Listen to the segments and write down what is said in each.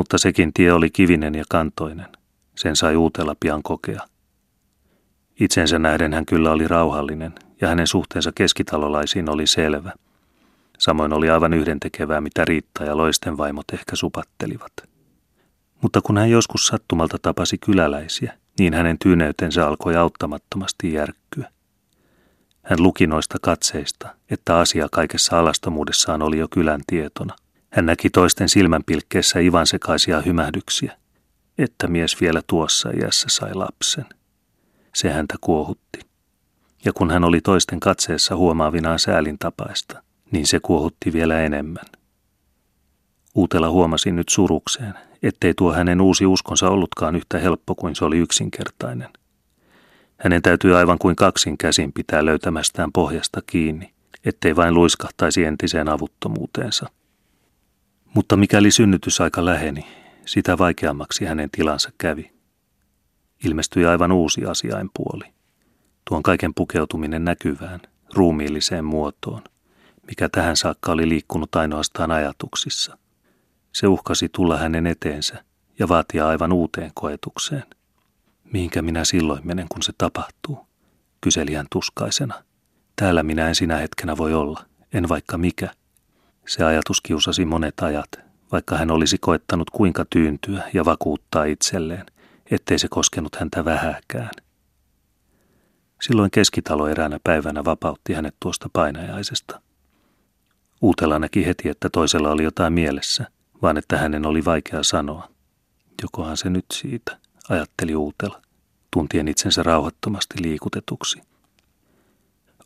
Mutta sekin tie oli kivinen ja kantoinen. Sen sai uutella pian kokea. Itsensä nähden hän kyllä oli rauhallinen ja hänen suhteensa keskitalolaisiin oli selvä. Samoin oli aivan yhdentekevää, mitä Riitta ja loisten vaimot ehkä supattelivat. Mutta kun hän joskus sattumalta tapasi kyläläisiä, niin hänen tyyneytensä alkoi auttamattomasti järkkyä. Hän luki noista katseista, että asia kaikessa alastomuudessaan oli jo kylän tietona. Hän näki toisten silmänpilkkeessä ivan sekaisia hymähdyksiä, että mies vielä tuossa iässä sai lapsen. Se häntä kuohutti. Ja kun hän oli toisten katseessa huomaavinaan säälin tapaista, niin se kuohutti vielä enemmän. Uutela huomasi nyt surukseen, ettei tuo hänen uusi uskonsa ollutkaan yhtä helppo kuin se oli yksinkertainen. Hänen täytyy aivan kuin kaksin käsin pitää löytämästään pohjasta kiinni, ettei vain luiskahtaisi entiseen avuttomuuteensa. Mutta mikäli synnytysaika läheni, sitä vaikeammaksi hänen tilansa kävi. Ilmestyi aivan uusi asiainpuoli. Tuon kaiken pukeutuminen näkyvään, ruumiilliseen muotoon, mikä tähän saakka oli liikkunut ainoastaan ajatuksissa. Se uhkasi tulla hänen eteensä ja vaatia aivan uuteen koetukseen. Mihinkä minä silloin menen, kun se tapahtuu? Kyseli hän tuskaisena. Täällä minä en sinä hetkenä voi olla, en vaikka mikä. Se ajatus kiusasi monet ajat, vaikka hän olisi koettanut kuinka tyyntyä ja vakuuttaa itselleen, ettei se koskenut häntä vähäkään. Silloin keskitalo eräänä päivänä vapautti hänet tuosta painajaisesta. Uutela näki heti, että toisella oli jotain mielessä, vaan että hänen oli vaikea sanoa. Jokohan se nyt siitä, ajatteli Uutela, tuntien itsensä rauhattomasti liikutetuksi.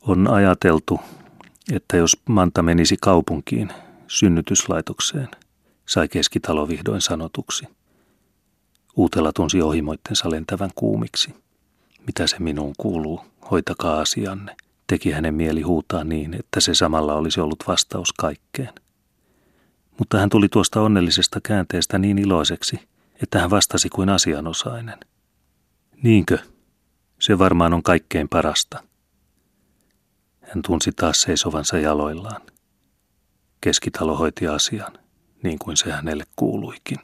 On ajateltu, että jos Manta menisi kaupunkiin, synnytyslaitokseen, sai keskitalo vihdoin sanotuksi. Uutela tunsi ohimoittensa lentävän kuumiksi. Mitä se minuun kuuluu, hoitakaa asianne, teki hänen mieli huutaa niin, että se samalla olisi ollut vastaus kaikkeen. Mutta hän tuli tuosta onnellisesta käänteestä niin iloiseksi, että hän vastasi kuin asianosainen. Niinkö? Se varmaan on kaikkein parasta. Hän tunsi taas seisovansa jaloillaan. Keskitalo hoiti asian, niin kuin se hänelle kuuluikin.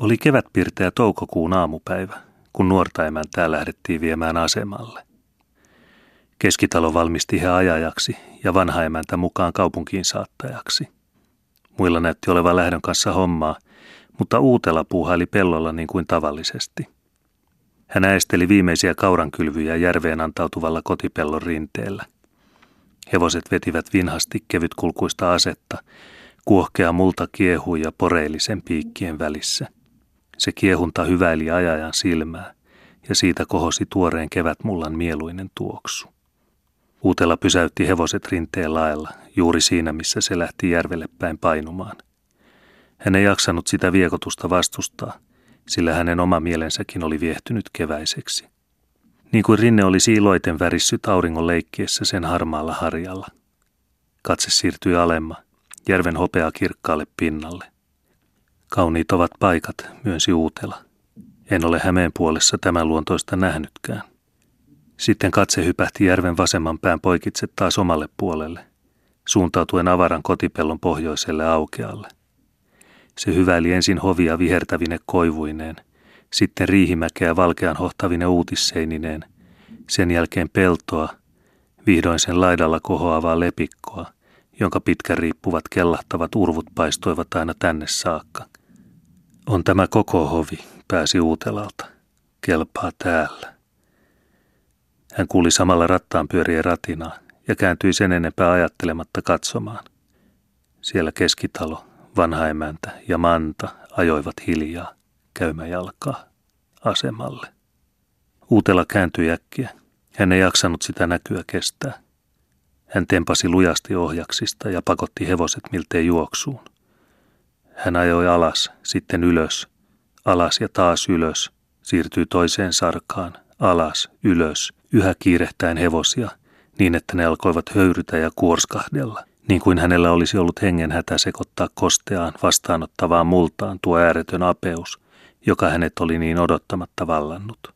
Oli kevätpirteä toukokuun aamupäivä, kun nuorta emäntää lähdettiin viemään asemalle. Keskitalo valmisti he ajajaksi ja vanha emäntä mukaan kaupunkiin saattajaksi. Muilla näytti olevan lähdön kanssa hommaa, mutta uutela puuhaili pellolla niin kuin tavallisesti. Hän äesteli viimeisiä kaurankylvyjä järveen antautuvalla kotipellon rinteellä. Hevoset vetivät vinhasti kevytkulkuista asetta, kuohkea multa kiehui ja poreillisen piikkien välissä. Se kiehunta hyväili ajajan silmää, ja siitä kohosi tuoreen kevätmullan mieluinen tuoksu. Uutella pysäytti hevoset rinteen laella, juuri siinä missä se lähti järvelle päin painumaan. Hän ei jaksanut sitä viekotusta vastustaa, sillä hänen oma mielensäkin oli viehtynyt keväiseksi. Niin kuin rinne oli siiloiten värissyt auringon leikkiessä sen harmaalla harjalla. Katse siirtyi alemma, järven hopea kirkkaalle pinnalle. Kauniit ovat paikat, myönsi Uutela. En ole Hämeen puolessa tämän luontoista nähnytkään. Sitten katse hypähti järven vasemman pään poikitse taas omalle puolelle, suuntautuen avaran kotipellon pohjoiselle aukealle. Se hyväili ensin hovia vihertävine koivuineen, sitten riihimäkeä valkean hohtavine uutisseinineen, sen jälkeen peltoa, vihdoin sen laidalla kohoavaa lepikkoa, jonka pitkän riippuvat kellahtavat urvut paistoivat aina tänne saakka. On tämä koko hovi, pääsi Uutelalta. Kelpaa täällä. Hän kuuli samalla rattaan pyörien ratinaa ja kääntyi sen enempää ajattelematta katsomaan. Siellä keskitalo, vanha emäntä ja Manta ajoivat hiljaa käymäjalkaa asemalle. Uutela kääntyi äkkiä. Hän ei jaksanut sitä näkyä kestää. Hän tempasi lujasti ohjaksista ja pakotti hevoset miltei juoksuun. Hän ajoi alas, sitten ylös, alas ja taas ylös, siirtyi toiseen sarkaan, alas, ylös, yhä kiirehtäen hevosia, niin että ne alkoivat höyrytä ja kuorskahdella, niin kuin hänellä olisi ollut hengen hätä sekoittaa kosteaan vastaanottavaan multaan tuo ääretön apeus, joka hänet oli niin odottamatta vallannut.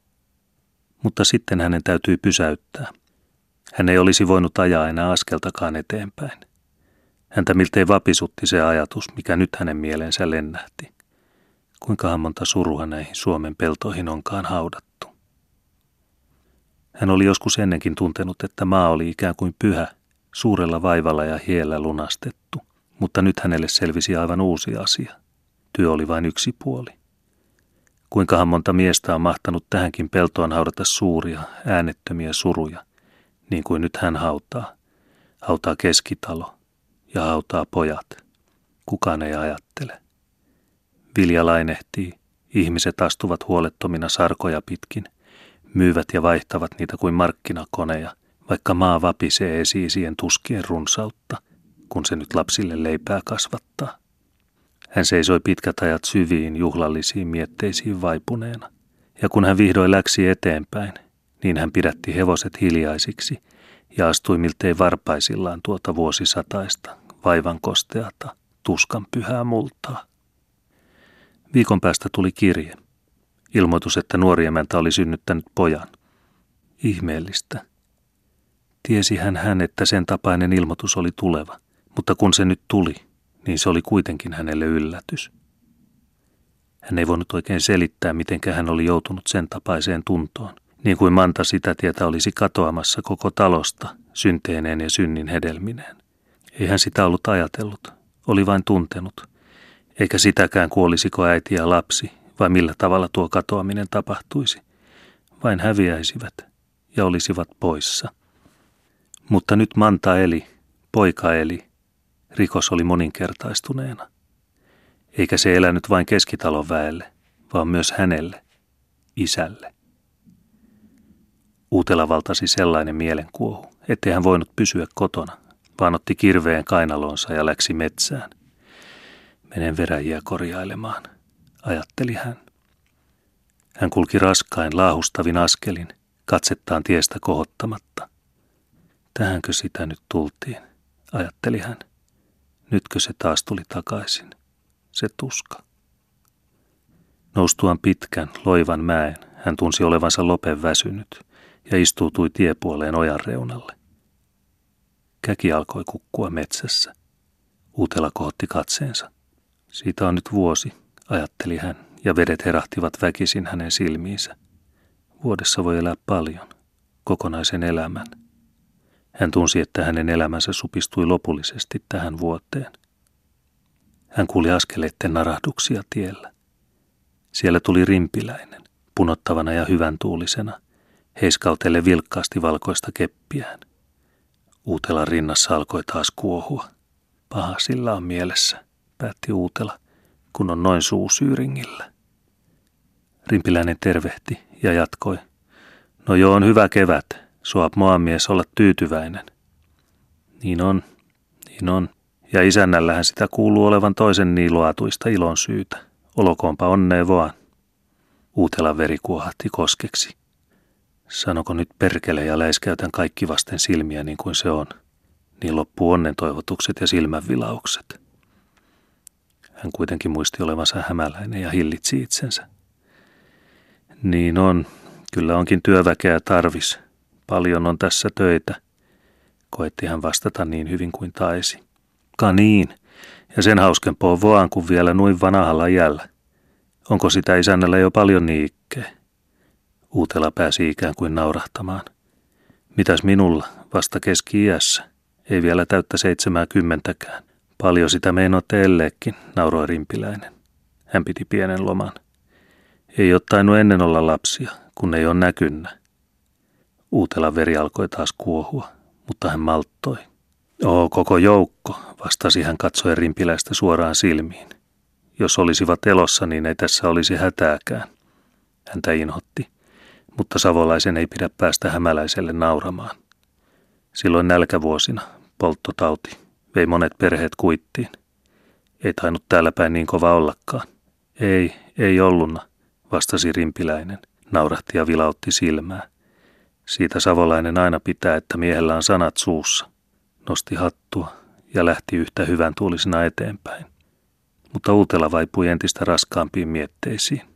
Mutta sitten hänen täytyi pysäyttää. Hän ei olisi voinut ajaa enää askeltakaan eteenpäin. Häntä miltei vapisutti se ajatus, mikä nyt hänen mieleensä lennähti. Kuinkahan monta surua näihin Suomen peltoihin onkaan haudattu. Hän oli joskus ennenkin tuntenut, että maa oli ikään kuin pyhä, suurella vaivalla ja hiellä lunastettu, mutta nyt hänelle selvisi aivan uusi asia. Työ oli vain yksi puoli. Kuinkahan monta miestä on mahtanut tähänkin peltoon haudata suuria, äänettömiä suruja, niin kuin nyt hän hautaa. Hautaa keskitalo ja hautaa pojat. Kukaan ei ajattele. Vilja lainehtii, ihmiset astuvat huolettomina sarkoja pitkin, myyvät ja vaihtavat niitä kuin markkinakoneja, vaikka maa vapisee esiisien tuskien runsautta, kun se nyt lapsille leipää kasvattaa. Hän seisoi pitkät ajat syviin juhlallisiin mietteisiin vaipuneena. Ja kun hän vihdoin läksi eteenpäin, niin hän pidätti hevoset hiljaisiksi ja astui miltei varpaisillaan tuota vuosisataista, vaivan kosteata, tuskan pyhää multaa. Viikon päästä tuli kirje. Ilmoitus, että nuori emäntä oli synnyttänyt pojan. Ihmeellistä. Tiesi hän että sen tapainen ilmoitus oli tuleva, mutta kun se nyt tuli, niin se oli kuitenkin hänelle yllätys. Hän ei voinut oikein selittää, miten hän oli joutunut sen tapaiseen tuntoon, niin kuin Manta sitä tietä olisi katoamassa koko talosta synteeneen ja synnin hedelmineen. Ei hän sitä ollut ajatellut, oli vain tuntenut, eikä sitäkään kuolisiko äiti ja lapsi, vai millä tavalla tuo katoaminen tapahtuisi. Vain häviäisivät ja olisivat poissa. Mutta nyt Manta eli, poika eli, Rikos oli moninkertaistuneena. Eikä se elänyt vain keskitalon väelle, vaan myös hänelle, isälle. Uutela valtasi sellainen mielenkuohu, ettei hän voinut pysyä kotona, vaan otti kirveen kainalonsa ja läksi metsään. Menen veräjiä korjailemaan, ajatteli hän. Hän kulki raskain laahustavin askelin, katsettaan tiestä kohottamatta. Tähänkö sitä nyt tultiin, ajatteli hän. Nytkö se taas tuli takaisin, se tuska. Noustuaan pitkän, loivan mäen, hän tunsi olevansa lopen väsynyt ja istuutui tiepuoleen ojan reunalle. Käki alkoi kukkua metsässä. Uutela kohotti katseensa. Siitä on nyt vuosi, ajatteli hän, ja vedet herahtivat väkisin hänen silmiinsä. Vuodessa voi elää paljon, kokonaisen elämän – hän tunsi, että hänen elämänsä supistui lopullisesti tähän vuoteen. Hän kuuli askeleiden narahduksia tiellä. Siellä tuli rimpiläinen, punottavana ja hyvän tuulisena, heiskautelle vilkkaasti valkoista keppiään. Uutela rinnassa alkoi taas kuohua. Paha sillä on mielessä, päätti Uutela, kun on noin suusyyringillä. Rimpiläinen tervehti ja jatkoi. No joo, on hyvä kevät, Suap mies olla tyytyväinen. Niin on, niin on. Ja isännällähän sitä kuuluu olevan toisen niin luatuista ilon syytä. Olokoonpa onnea vaan. Uutela veri kuohahti koskeksi. Sanoko nyt perkele ja läiskäytän kaikki vasten silmiä niin kuin se on. Niin loppuu onnen toivotukset ja silmänvilaukset. Hän kuitenkin muisti olevansa hämäläinen ja hillitsi itsensä. Niin on, kyllä onkin työväkeä tarvis, Paljon on tässä töitä, koetti hän vastata niin hyvin kuin taisi. Ka niin, ja sen hauskempaa vaan kuin vielä noin vanhalla jällä. Onko sitä isännällä jo paljon niikkeä? Uutela pääsi ikään kuin naurahtamaan. Mitäs minulla, vasta keski-iässä, ei vielä täyttä seitsemänkymmentäkään. Paljon sitä meinoo teilleekin, nauroi rimpiläinen. Hän piti pienen loman. Ei ottainut ennen olla lapsia, kun ei ole näkynnä. Uutela veri alkoi taas kuohua, mutta hän malttoi. Oo, koko joukko, vastasi hän katsoen rimpiläistä suoraan silmiin. Jos olisivat elossa, niin ei tässä olisi hätääkään. Häntä inhotti, mutta savolaisen ei pidä päästä hämäläiselle nauramaan. Silloin nälkävuosina, polttotauti, vei monet perheet kuittiin. Ei tainnut täällä päin niin kova ollakaan. Ei, ei olluna, vastasi rimpiläinen, naurahti ja vilautti silmää. Siitä savolainen aina pitää, että miehellä on sanat suussa. Nosti hattua ja lähti yhtä hyvän tuulisena eteenpäin. Mutta Uutela vaipui entistä raskaampiin mietteisiin.